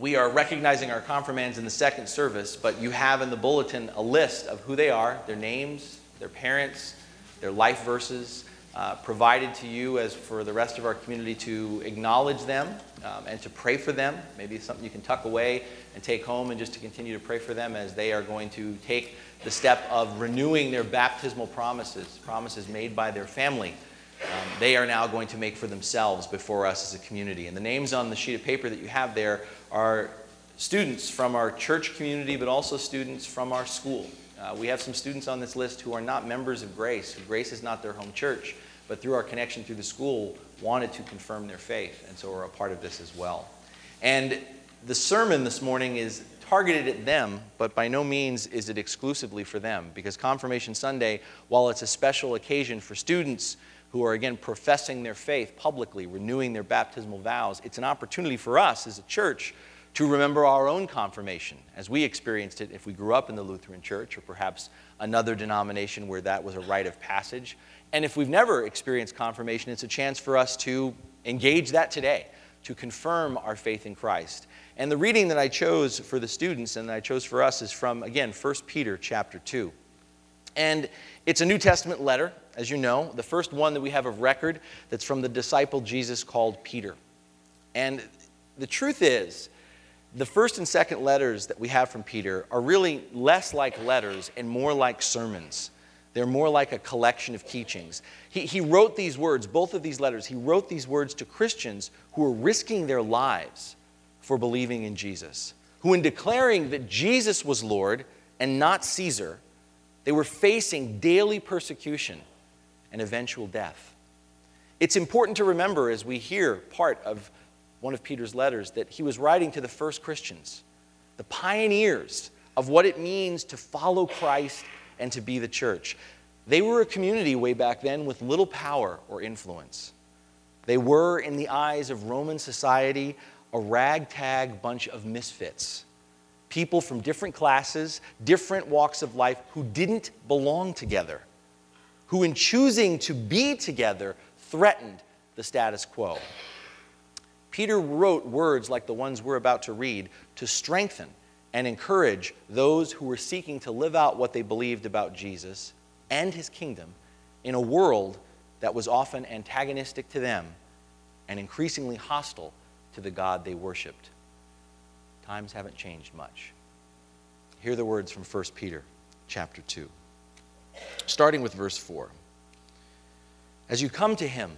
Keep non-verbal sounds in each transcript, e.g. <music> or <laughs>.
we are recognizing our confirmands in the second service, but you have in the bulletin a list of who they are, their names, their parents, their life verses, uh, provided to you as for the rest of our community to acknowledge them um, and to pray for them. Maybe something you can tuck away and take home and just to continue to pray for them as they are going to take the step of renewing their baptismal promises, promises made by their family. Um, they are now going to make for themselves before us as a community. And the names on the sheet of paper that you have there are students from our church community, but also students from our school. Uh, we have some students on this list who are not members of Grace. Grace is not their home church, but through our connection through the school, wanted to confirm their faith, and so are a part of this as well. And the sermon this morning is targeted at them, but by no means is it exclusively for them, because Confirmation Sunday, while it's a special occasion for students who are again professing their faith publicly, renewing their baptismal vows, it's an opportunity for us as a church to remember our own confirmation as we experienced it if we grew up in the Lutheran Church or perhaps another denomination where that was a rite of passage. And if we've never experienced confirmation, it's a chance for us to engage that today, to confirm our faith in Christ. And the reading that I chose for the students and that I chose for us is from, again, 1 Peter chapter 2. And it's a New Testament letter, as you know, the first one that we have of record that's from the disciple Jesus called Peter. And the truth is, the first and second letters that we have from Peter are really less like letters and more like sermons. They're more like a collection of teachings. He, he wrote these words, both of these letters, he wrote these words to Christians who were risking their lives for believing in Jesus, who, in declaring that Jesus was Lord and not Caesar, they were facing daily persecution and eventual death. It's important to remember as we hear part of one of Peter's letters that he was writing to the first Christians, the pioneers of what it means to follow Christ and to be the church. They were a community way back then with little power or influence. They were, in the eyes of Roman society, a ragtag bunch of misfits. People from different classes, different walks of life who didn't belong together, who, in choosing to be together, threatened the status quo. Peter wrote words like the ones we're about to read to strengthen and encourage those who were seeking to live out what they believed about Jesus and his kingdom in a world that was often antagonistic to them and increasingly hostile to the God they worshiped. Times haven't changed much. Hear the words from 1 Peter chapter 2, starting with verse 4. As you come to him,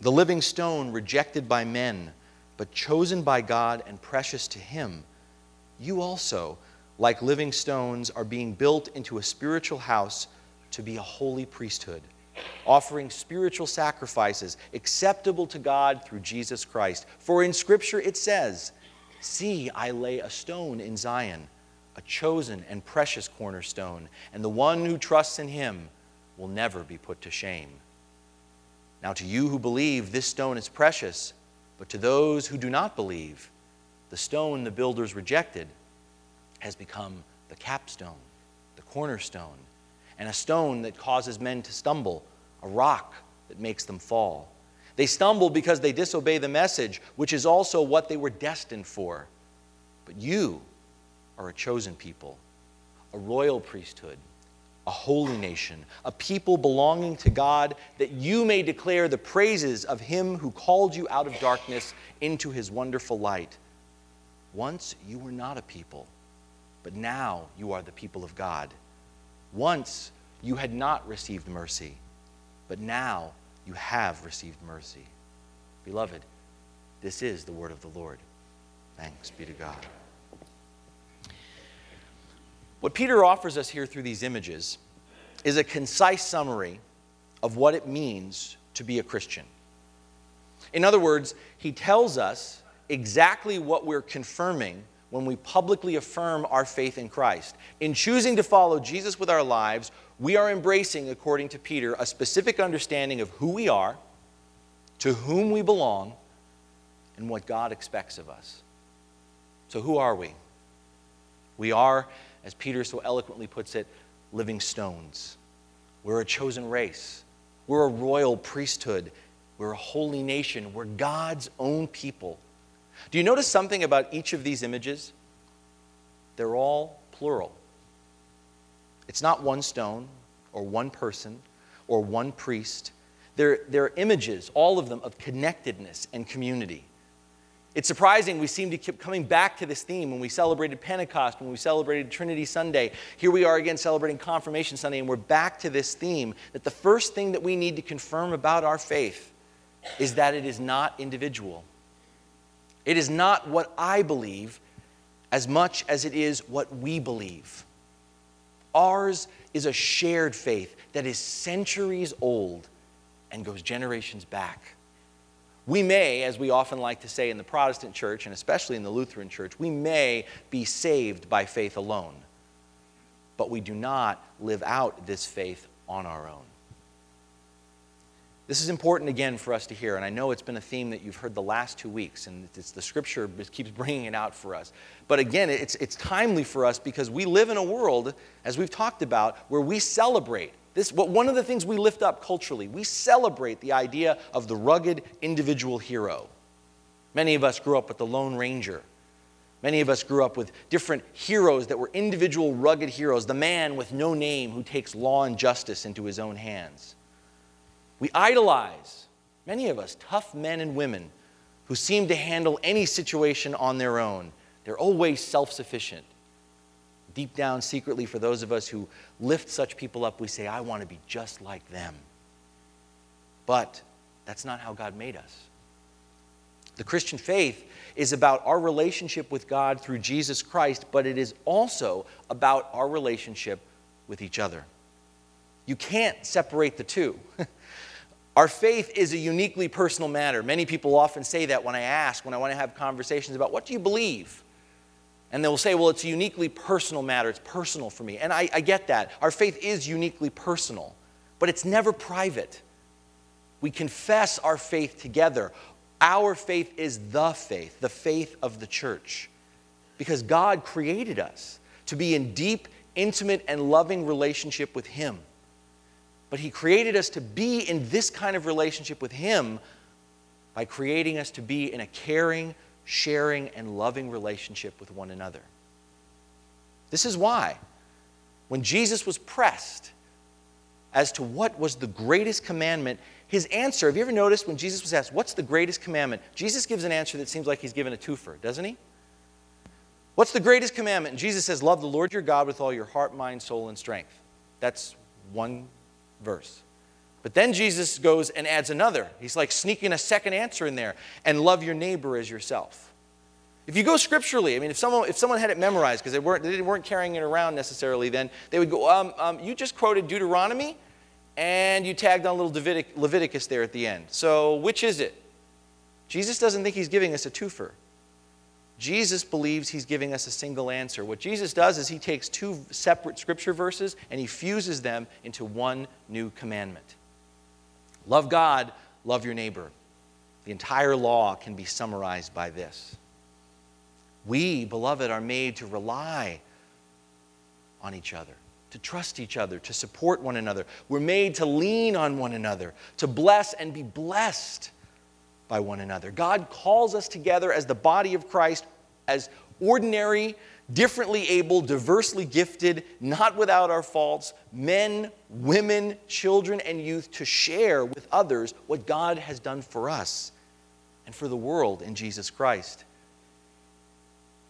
the living stone rejected by men, but chosen by God and precious to him, you also, like living stones, are being built into a spiritual house to be a holy priesthood, offering spiritual sacrifices acceptable to God through Jesus Christ. For in Scripture it says, See, I lay a stone in Zion, a chosen and precious cornerstone, and the one who trusts in him will never be put to shame. Now, to you who believe, this stone is precious, but to those who do not believe, the stone the builders rejected has become the capstone, the cornerstone, and a stone that causes men to stumble, a rock that makes them fall. They stumble because they disobey the message, which is also what they were destined for. But you are a chosen people, a royal priesthood, a holy nation, a people belonging to God, that you may declare the praises of him who called you out of darkness into his wonderful light. Once you were not a people, but now you are the people of God. Once you had not received mercy, but now you have received mercy. Beloved, this is the word of the Lord. Thanks be to God. What Peter offers us here through these images is a concise summary of what it means to be a Christian. In other words, he tells us exactly what we're confirming when we publicly affirm our faith in Christ. In choosing to follow Jesus with our lives, we are embracing, according to Peter, a specific understanding of who we are, to whom we belong, and what God expects of us. So, who are we? We are, as Peter so eloquently puts it, living stones. We're a chosen race. We're a royal priesthood. We're a holy nation. We're God's own people. Do you notice something about each of these images? They're all plural. It's not one stone or one person or one priest. They're, they're images, all of them, of connectedness and community. It's surprising we seem to keep coming back to this theme when we celebrated Pentecost, when we celebrated Trinity Sunday. Here we are again celebrating Confirmation Sunday, and we're back to this theme that the first thing that we need to confirm about our faith is that it is not individual. It is not what I believe as much as it is what we believe. Ours is a shared faith that is centuries old and goes generations back. We may, as we often like to say in the Protestant church and especially in the Lutheran church, we may be saved by faith alone, but we do not live out this faith on our own. This is important again for us to hear, and I know it's been a theme that you've heard the last two weeks, and it's the scripture keeps bringing it out for us. But again, it's, it's timely for us because we live in a world, as we've talked about, where we celebrate this, what, one of the things we lift up culturally, we celebrate the idea of the rugged individual hero. Many of us grew up with the Lone Ranger. Many of us grew up with different heroes that were individual rugged heroes, the man with no name who takes law and justice into his own hands. We idolize, many of us, tough men and women who seem to handle any situation on their own. They're always self sufficient deep down, secretly, for those of us who lift such people up, we say, I want to be just like them. But that's not how God made us. The Christian faith is about our relationship with God through Jesus Christ, but it is also about our relationship with each other. You can't separate the two. <laughs> Our faith is a uniquely personal matter. Many people often say that when I ask, when I want to have conversations about what do you believe? And they will say, well, it's a uniquely personal matter. It's personal for me. And I, I get that. Our faith is uniquely personal, but it's never private. We confess our faith together. Our faith is the faith, the faith of the church, because God created us to be in deep, intimate, and loving relationship with Him. But He created us to be in this kind of relationship with Him by creating us to be in a caring, sharing, and loving relationship with one another. This is why, when Jesus was pressed as to what was the greatest commandment, his answer, have you ever noticed when Jesus was asked, What's the greatest commandment? Jesus gives an answer that seems like he's given a twofer, doesn't he? What's the greatest commandment? And Jesus says, Love the Lord your God with all your heart, mind, soul, and strength. That's one verse. But then Jesus goes and adds another. He's like sneaking a second answer in there and love your neighbor as yourself. If you go scripturally, I mean, if someone, if someone had it memorized because they weren't, they weren't carrying it around necessarily, then they would go, um, um, You just quoted Deuteronomy and you tagged on a little Levitic, Leviticus there at the end. So which is it? Jesus doesn't think he's giving us a twofer. Jesus believes he's giving us a single answer. What Jesus does is he takes two separate scripture verses and he fuses them into one new commandment. Love God, love your neighbor. The entire law can be summarized by this. We, beloved, are made to rely on each other, to trust each other, to support one another. We're made to lean on one another, to bless and be blessed by one another. God calls us together as the body of Christ, as ordinary differently able, diversely gifted, not without our faults, men, women, children, and youth to share with others what God has done for us and for the world in Jesus Christ.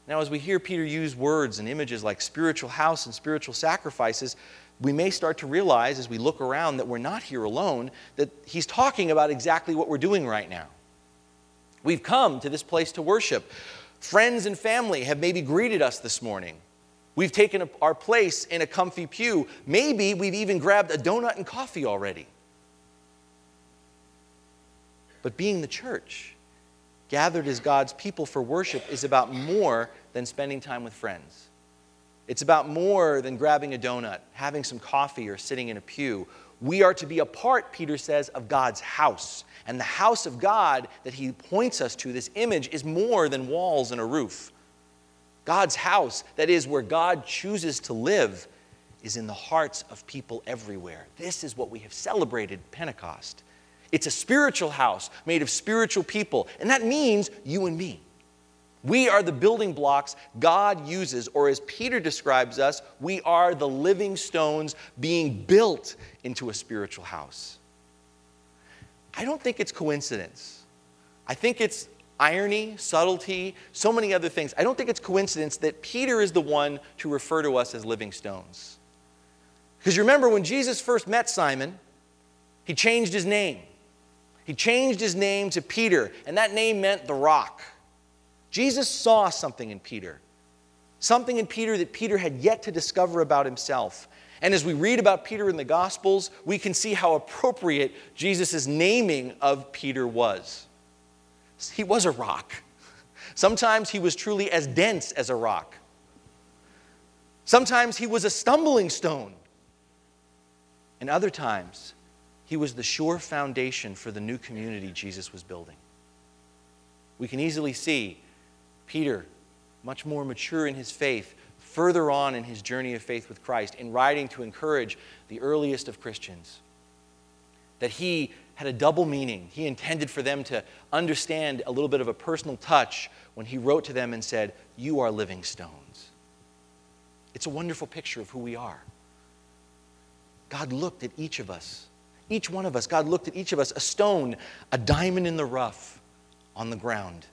Now, as we hear Peter use words and images like spiritual house and spiritual sacrifices, we may start to realize as we look around that we're not here alone, that he's talking about exactly what we're doing right now. We've come to this place to worship. Friends and family have maybe greeted us this morning. We've taken our place in a comfy pew. Maybe we've even grabbed a donut and coffee already. But being the church, gathered as God's people for worship, is about more than spending time with friends. It's about more than grabbing a donut, having some coffee, or sitting in a pew. We are to be a part, Peter says, of God's house. And the house of God that he points us to, this image, is more than walls and a roof. God's house, that is where God chooses to live, is in the hearts of people everywhere. This is what we have celebrated Pentecost. It's a spiritual house made of spiritual people, and that means you and me. We are the building blocks God uses, or as Peter describes us, we are the living stones being built into a spiritual house. I don't think it's coincidence. I think it's irony, subtlety, so many other things. I don't think it's coincidence that Peter is the one to refer to us as living stones. Because remember when Jesus first met Simon, he changed his name. He changed his name to Peter, and that name meant the rock. Jesus saw something in Peter, something in Peter that Peter had yet to discover about himself. And as we read about Peter in the Gospels, we can see how appropriate Jesus' naming of Peter was. He was a rock. <laughs> Sometimes he was truly as dense as a rock. Sometimes he was a stumbling stone. And other times, he was the sure foundation for the new community Jesus was building. We can easily see Peter, much more mature in his faith, further on in his journey of faith with Christ, in writing to encourage the earliest of Christians, that he had a double meaning. He intended for them to understand a little bit of a personal touch when he wrote to them and said, You are living stones. It's a wonderful picture of who we are. God looked at each of us, each one of us, God looked at each of us, a stone, a diamond in the rough on the ground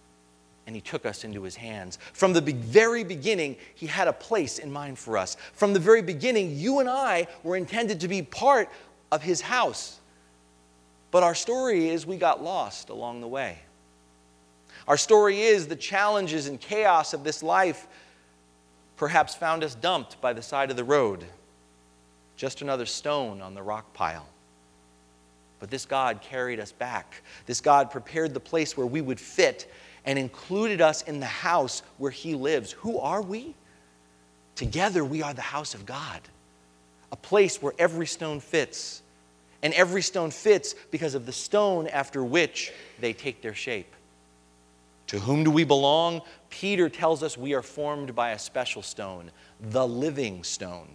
and he took us into his hands. From the very beginning, he had a place in mind for us. From the very beginning, you and I were intended to be part of his house. But our story is we got lost along the way. Our story is the challenges and chaos of this life perhaps found us dumped by the side of the road, just another stone on the rock pile. But this God carried us back. This God prepared the place where we would fit and included us in the house where He lives. Who are we? Together, we are the house of God, a place where every stone fits. And every stone fits because of the stone after which they take their shape. To whom do we belong? Peter tells us we are formed by a special stone, the living stone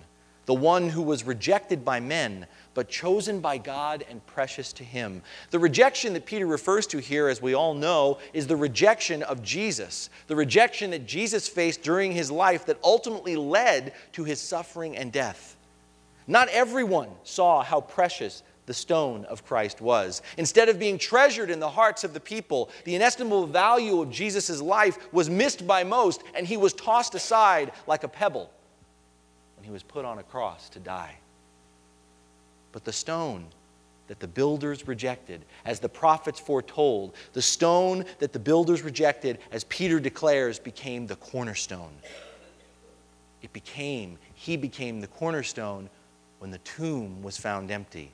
the one who was rejected by men, but chosen by God and precious to him. The rejection that Peter refers to here, as we all know, is the rejection of Jesus, the rejection that Jesus faced during his life that ultimately led to his suffering and death. Not everyone saw how precious the stone of Christ was. Instead of being treasured in the hearts of the people, the inestimable value of Jesus' life was missed by most, and he was tossed aside like a pebble he was put on a cross to die. But the stone that the builders rejected, as the prophets foretold, the stone that the builders rejected, as Peter declares, became the cornerstone. It became, he became the cornerstone when the tomb was found empty.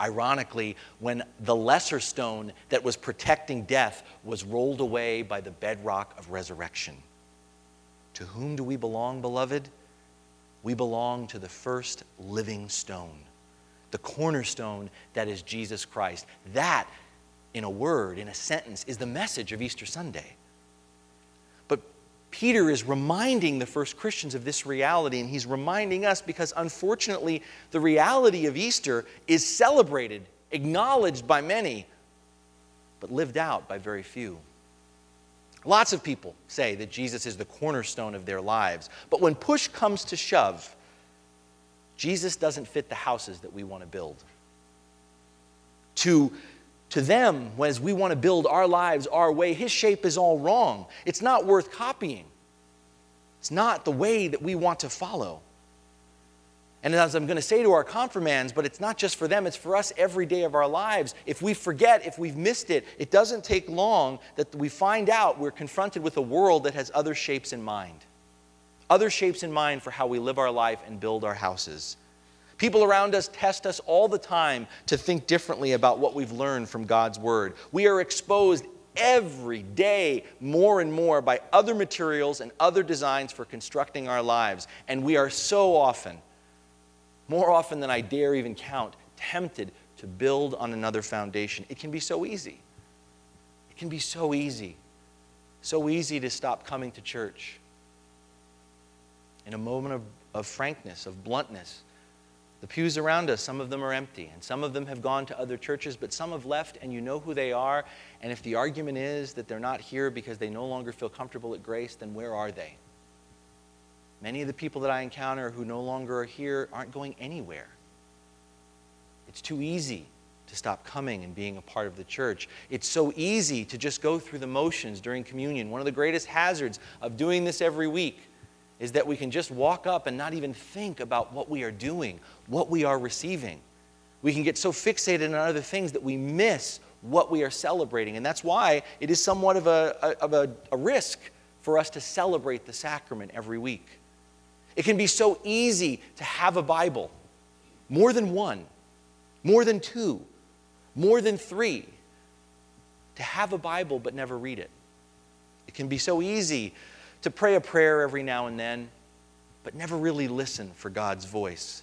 Ironically, when the lesser stone that was protecting death was rolled away by the bedrock of resurrection. To whom do we belong, beloved? We belong to the first living stone, the cornerstone that is Jesus Christ. That, in a word, in a sentence, is the message of Easter Sunday. But Peter is reminding the first Christians of this reality, and he's reminding us because unfortunately, the reality of Easter is celebrated, acknowledged by many, but lived out by very few. Lots of people say that Jesus is the cornerstone of their lives. But when push comes to shove, Jesus doesn't fit the houses that we want to build. To, to them, as we want to build our lives our way, his shape is all wrong. It's not worth copying. It's not the way that we want to follow. And as I'm going to say to our confirmands, but it's not just for them, it's for us every day of our lives. If we forget, if we've missed it, it doesn't take long that we find out we're confronted with a world that has other shapes in mind. Other shapes in mind for how we live our life and build our houses. People around us test us all the time to think differently about what we've learned from God's Word. We are exposed every day more and more by other materials and other designs for constructing our lives. And we are so often more often than I dare even count, tempted to build on another foundation. It can be so easy. It can be so easy. So easy to stop coming to church. In a moment of, of frankness, of bluntness, The pews around us, some of them are empty, and some of them have gone to other churches, but some have left, and you know who they are. And if the argument is that they're not here because they no longer feel comfortable at grace, then where are they? Many of the people that I encounter who no longer are here aren't going anywhere. It's too easy to stop coming and being a part of the church. It's so easy to just go through the motions during communion. One of the greatest hazards of doing this every week is that we can just walk up and not even think about what we are doing, what we are receiving. We can get so fixated on other things that we miss what we are celebrating. And that's why it is somewhat of a, of a, a risk for us to celebrate the sacrament every week. It can be so easy to have a Bible, more than one, more than two, more than three, to have a Bible but never read it. It can be so easy to pray a prayer every now and then, but never really listen for God's voice.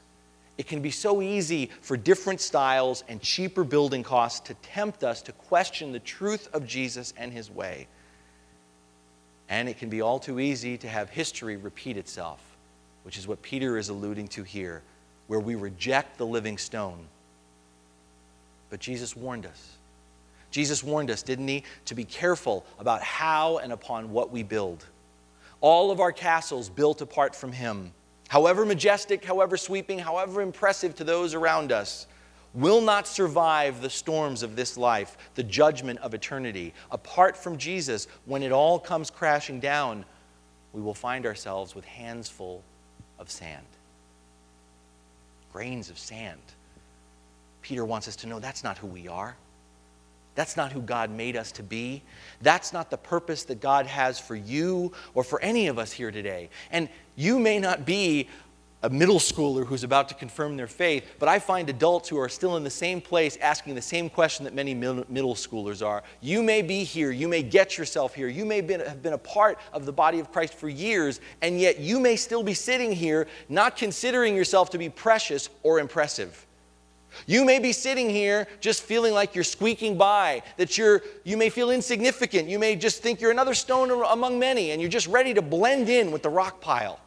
It can be so easy for different styles and cheaper building costs to tempt us to question the truth of Jesus and his way. And it can be all too easy to have history repeat itself, which is what Peter is alluding to here, where we reject the living stone. But Jesus warned us. Jesus warned us, didn't he, to be careful about how and upon what we build all of our castles built apart from Him, however majestic, however sweeping, however impressive to those around us, will not survive the storms of this life, the judgment of eternity. Apart from Jesus, when it all comes crashing down, we will find ourselves with hands full of sand. Grains of sand. Peter wants us to know that's not who we are. That's not who God made us to be. That's not the purpose that God has for you or for any of us here today. And you may not be a middle schooler who's about to confirm their faith, but I find adults who are still in the same place asking the same question that many middle schoolers are. You may be here, you may get yourself here, you may have been a part of the body of Christ for years, and yet you may still be sitting here not considering yourself to be precious or impressive. You may be sitting here just feeling like you're squeaking by, that you're, you may feel insignificant. You may just think you're another stone among many, and you're just ready to blend in with the rock pile.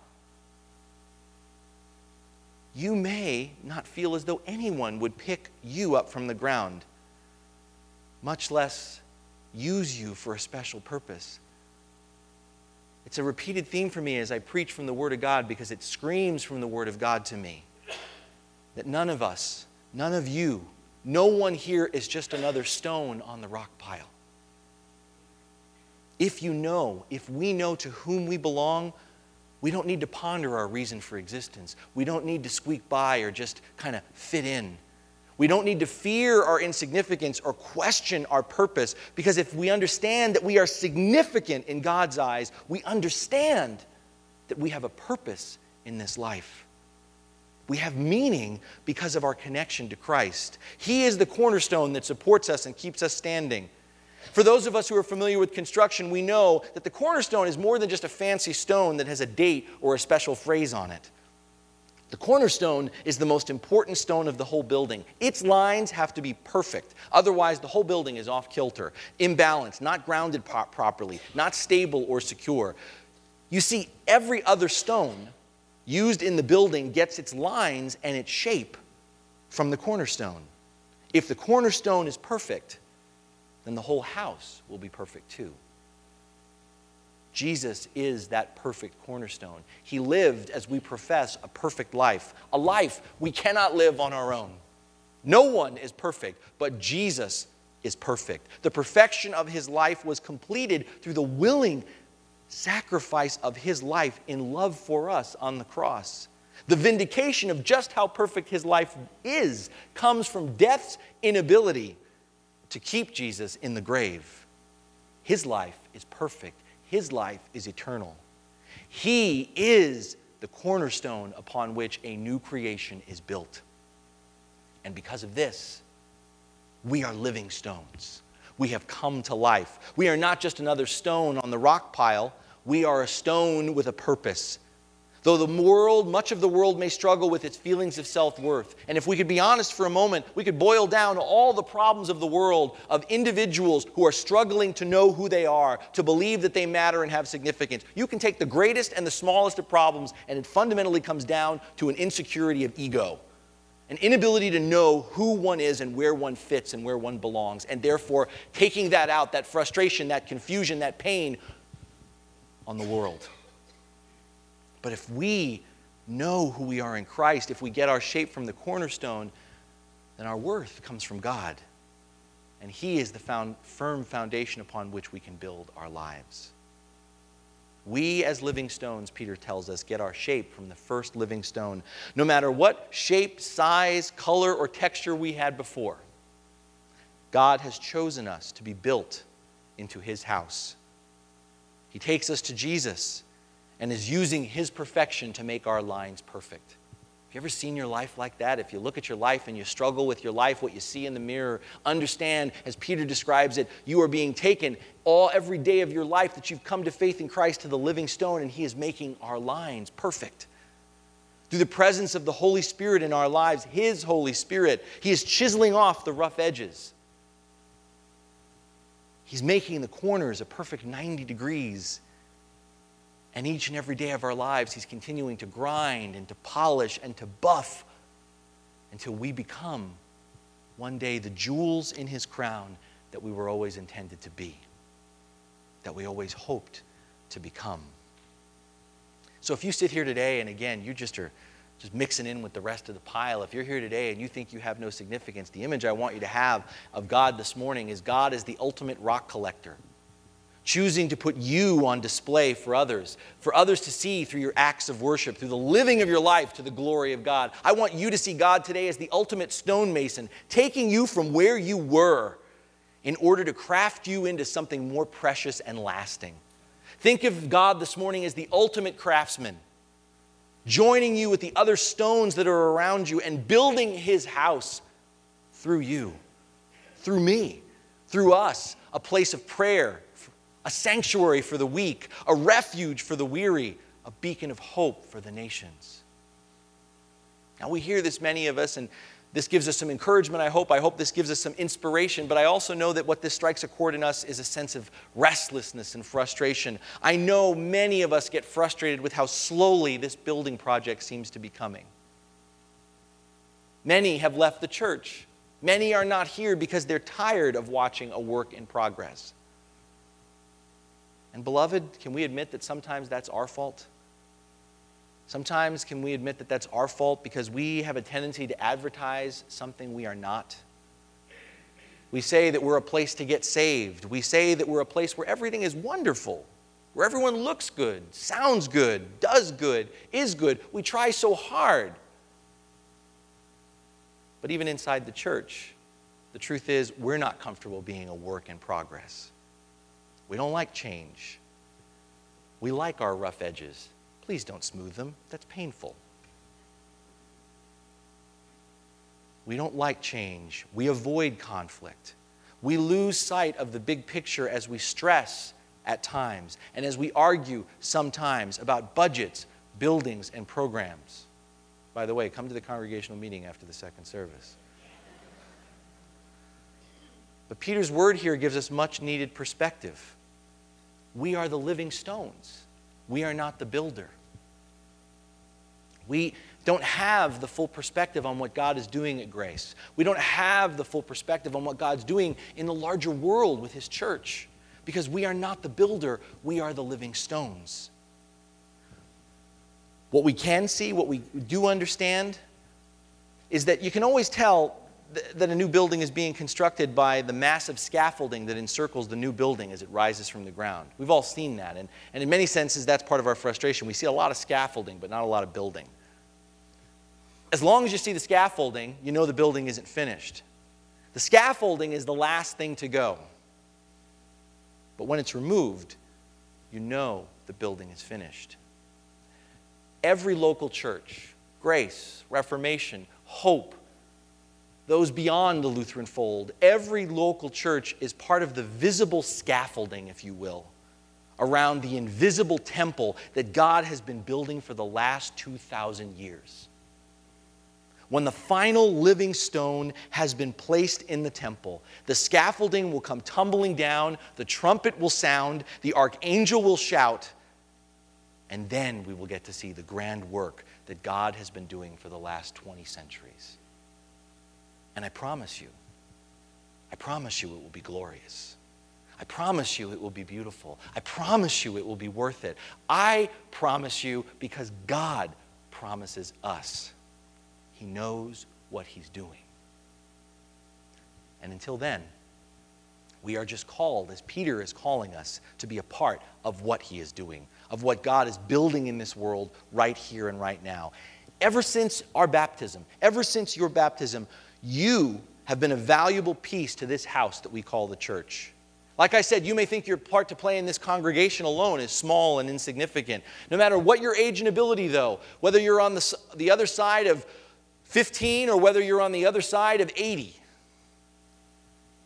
You may not feel as though anyone would pick you up from the ground, much less use you for a special purpose. It's a repeated theme for me as I preach from the Word of God because it screams from the Word of God to me that none of us None of you, no one here is just another stone on the rock pile. If you know, if we know to whom we belong, we don't need to ponder our reason for existence. We don't need to squeak by or just kind of fit in. We don't need to fear our insignificance or question our purpose because if we understand that we are significant in God's eyes, we understand that we have a purpose in this life. We have meaning because of our connection to Christ. He is the cornerstone that supports us and keeps us standing. For those of us who are familiar with construction, we know that the cornerstone is more than just a fancy stone that has a date or a special phrase on it. The cornerstone is the most important stone of the whole building. Its lines have to be perfect. Otherwise, the whole building is off kilter, imbalanced, not grounded properly, not stable or secure. You see, every other stone used in the building gets its lines and its shape from the cornerstone. If the cornerstone is perfect, then the whole house will be perfect too. Jesus is that perfect cornerstone. He lived, as we profess, a perfect life, a life we cannot live on our own. No one is perfect, but Jesus is perfect. The perfection of his life was completed through the willing sacrifice of his life in love for us on the cross. The vindication of just how perfect his life is comes from death's inability to keep Jesus in the grave. His life is perfect, his life is eternal. He is the cornerstone upon which a new creation is built. And because of this, we are living stones we have come to life. We are not just another stone on the rock pile, we are a stone with a purpose. Though the world, much of the world may struggle with its feelings of self worth. And if we could be honest for a moment, we could boil down all the problems of the world of individuals who are struggling to know who they are, to believe that they matter and have significance. You can take the greatest and the smallest of problems, and it fundamentally comes down to an insecurity of ego. an inability to know who one is and where one fits and where one belongs, and therefore taking that out, that frustration, that confusion, that pain on the world. But if we know who we are in Christ, if we get our shape from the cornerstone, then our worth comes from God. And He is the found, firm foundation upon which we can build our lives. We, as living stones, Peter tells us, get our shape from the first living stone. No matter what shape, size, color, or texture we had before, God has chosen us to be built into His house. He takes us to Jesus and is using His perfection to make our lines perfect Have you ever seen your life like that? If you look at your life and you struggle with your life, what you see in the mirror, understand, as Peter describes it, you are being taken all every day of your life that you've come to faith in Christ to the living stone, and He is making our lines perfect. Through the presence of the Holy Spirit in our lives, His Holy Spirit, He is chiseling off the rough edges. He's making the corners a perfect 90 degrees and each and every day of our lives, He's continuing to grind and to polish and to buff until we become one day the jewels in His crown that we were always intended to be, that we always hoped to become. So if you sit here today and again, you just are just mixing in with the rest of the pile. If you're here today and you think you have no significance, the image I want you to have of God this morning is God as the ultimate rock collector choosing to put you on display for others, for others to see through your acts of worship, through the living of your life to the glory of God. I want you to see God today as the ultimate stonemason, taking you from where you were in order to craft you into something more precious and lasting. Think of God this morning as the ultimate craftsman, joining you with the other stones that are around you and building his house through you, through me, through us, a place of prayer a sanctuary for the weak, a refuge for the weary, a beacon of hope for the nations. Now, we hear this, many of us, and this gives us some encouragement, I hope. I hope this gives us some inspiration, but I also know that what this strikes a chord in us is a sense of restlessness and frustration. I know many of us get frustrated with how slowly this building project seems to be coming. Many have left the church. Many are not here because they're tired of watching a work in progress. And, beloved, can we admit that sometimes that's our fault? Sometimes can we admit that that's our fault because we have a tendency to advertise something we are not? We say that we're a place to get saved. We say that we're a place where everything is wonderful, where everyone looks good, sounds good, does good, is good. We try so hard. But even inside the church, the truth is we're not comfortable being a work in progress. We don't like change. We like our rough edges. Please don't smooth them, that's painful. We don't like change. We avoid conflict. We lose sight of the big picture as we stress at times and as we argue sometimes about budgets, buildings, and programs. By the way, come to the congregational meeting after the second service. But Peter's word here gives us much needed perspective. We are the living stones. We are not the builder. We don't have the full perspective on what God is doing at Grace. We don't have the full perspective on what God's doing in the larger world with His church because we are not the builder, we are the living stones. What we can see, what we do understand, is that you can always tell that a new building is being constructed by the massive scaffolding that encircles the new building as it rises from the ground. We've all seen that. And, and in many senses, that's part of our frustration. We see a lot of scaffolding, but not a lot of building. As long as you see the scaffolding, you know the building isn't finished. The scaffolding is the last thing to go. But when it's removed, you know the building is finished. Every local church, grace, reformation, hope, those beyond the Lutheran fold. Every local church is part of the visible scaffolding, if you will, around the invisible temple that God has been building for the last 2,000 years. When the final living stone has been placed in the temple, the scaffolding will come tumbling down, the trumpet will sound, the archangel will shout, and then we will get to see the grand work that God has been doing for the last 20 centuries. And I promise you, I promise you it will be glorious. I promise you it will be beautiful. I promise you it will be worth it. I promise you because God promises us. He knows what He's doing. And until then, we are just called, as Peter is calling us, to be a part of what he is doing, of what God is building in this world right here and right now. Ever since our baptism, ever since your baptism, you have been a valuable piece to this house that we call the church. Like I said, you may think your part to play in this congregation alone is small and insignificant. No matter what your age and ability, though, whether you're on the, the other side of 15 or whether you're on the other side of 80,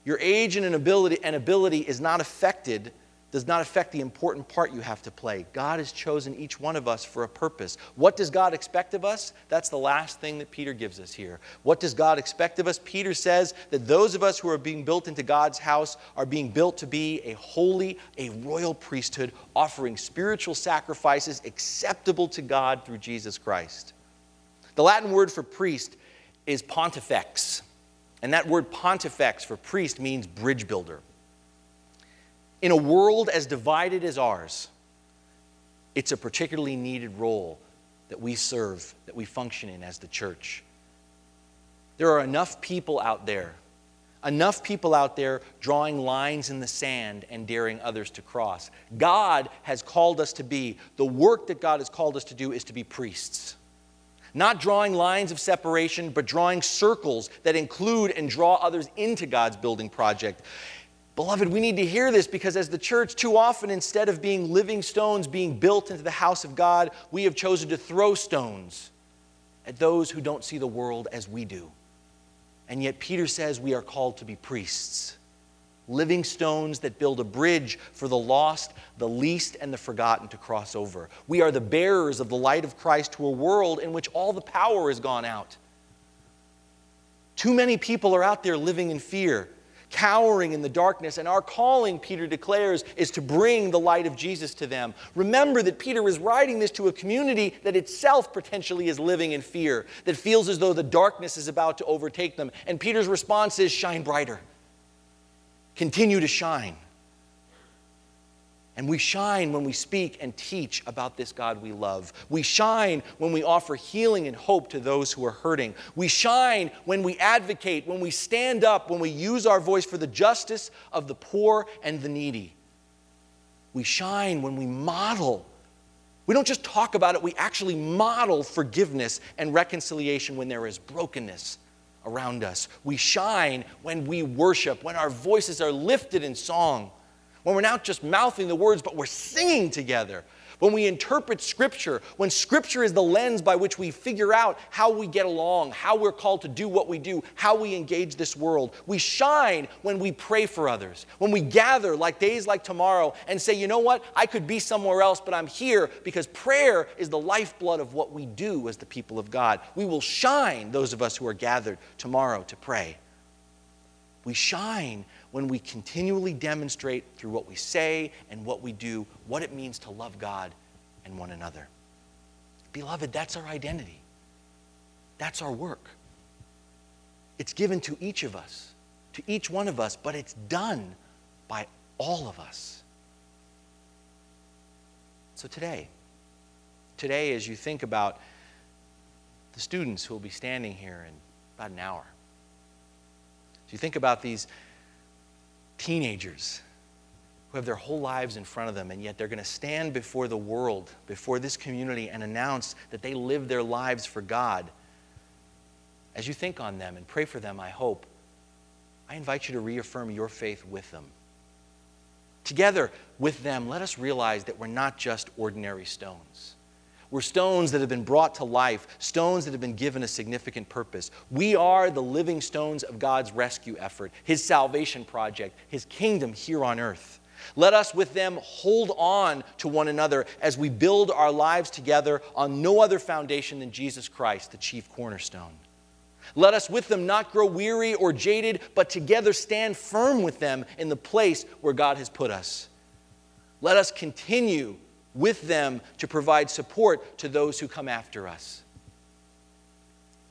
your age and ability, and ability is not affected, does not affect the important part you have to play. God has chosen each one of us for a purpose. What does God expect of us? That's the last thing that Peter gives us here. What does God expect of us? Peter says that those of us who are being built into God's house are being built to be a holy, a royal priesthood, offering spiritual sacrifices acceptable to God through Jesus Christ. The Latin word for priest is pontifex. And that word pontifex for priest means bridge builder. In a world as divided as ours, it's a particularly needed role that we serve, that we function in as the church. There are enough people out there, enough people out there drawing lines in the sand and daring others to cross. God has called us to be, the work that God has called us to do is to be priests. Not drawing lines of separation, but drawing circles that include and draw others into God's building project. Beloved, we need to hear this because as the church, too often, instead of being living stones being built into the house of God, we have chosen to throw stones at those who don't see the world as we do. And yet, Peter says we are called to be priests living stones that build a bridge for the lost, the least, and the forgotten to cross over. We are the bearers of the light of Christ to a world in which all the power has gone out. Too many people are out there living in fear, cowering in the darkness, and our calling, Peter declares, is to bring the light of Jesus to them. Remember that Peter is writing this to a community that itself potentially is living in fear, that feels as though the darkness is about to overtake them. And Peter's response is shine brighter continue to shine. And we shine when we speak and teach about this God we love. We shine when we offer healing and hope to those who are hurting. We shine when we advocate, when we stand up, when we use our voice for the justice of the poor and the needy. We shine when we model. We don't just talk about it, we actually model forgiveness and reconciliation when there is brokenness around us. We shine when we worship, when our voices are lifted in song, when we're not just mouthing the words, but we're singing together when we interpret Scripture, when Scripture is the lens by which we figure out how we get along, how we're called to do what we do, how we engage this world. We shine when we pray for others, when we gather like days like tomorrow and say, you know what, I could be somewhere else, but I'm here because prayer is the lifeblood of what we do as the people of God. We will shine, those of us who are gathered tomorrow to pray. We shine when we continually demonstrate through what we say and what we do what it means to love God and one another. Beloved, that's our identity. That's our work. It's given to each of us, to each one of us, but it's done by all of us. So today, today, as you think about the students who will be standing here in about an hour, as you think about these teenagers who have their whole lives in front of them, and yet they're going to stand before the world, before this community, and announce that they live their lives for God. As you think on them and pray for them, I hope, I invite you to reaffirm your faith with them. Together with them, let us realize that we're not just ordinary stones. We're stones that have been brought to life, stones that have been given a significant purpose. We are the living stones of God's rescue effort, His salvation project, His kingdom here on earth. Let us with them hold on to one another as we build our lives together on no other foundation than Jesus Christ, the chief cornerstone. Let us with them not grow weary or jaded, but together stand firm with them in the place where God has put us. Let us continue with them to provide support to those who come after us.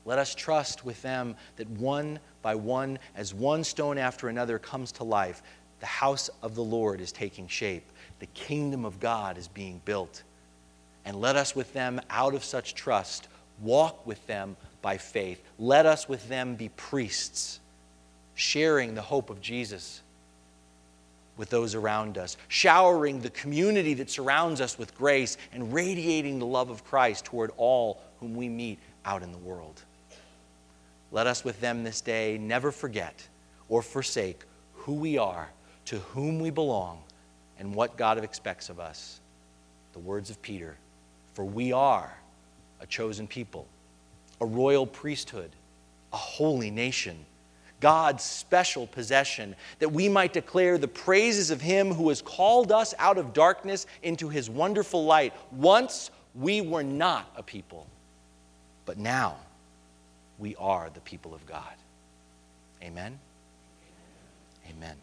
Let us trust with them that one by one, as one stone after another comes to life, the house of the Lord is taking shape. The kingdom of God is being built. And let us with them, out of such trust, walk with them by faith. Let us with them be priests, sharing the hope of Jesus with those around us, showering the community that surrounds us with grace, and radiating the love of Christ toward all whom we meet out in the world. Let us with them this day never forget or forsake who we are, to whom we belong, and what God expects of us. The words of Peter For we are a chosen people, a royal priesthood, a holy nation, God's special possession, that we might declare the praises of Him who has called us out of darkness into His wonderful light. Once we were not a people, but now we are the people of God. Amen? Amen.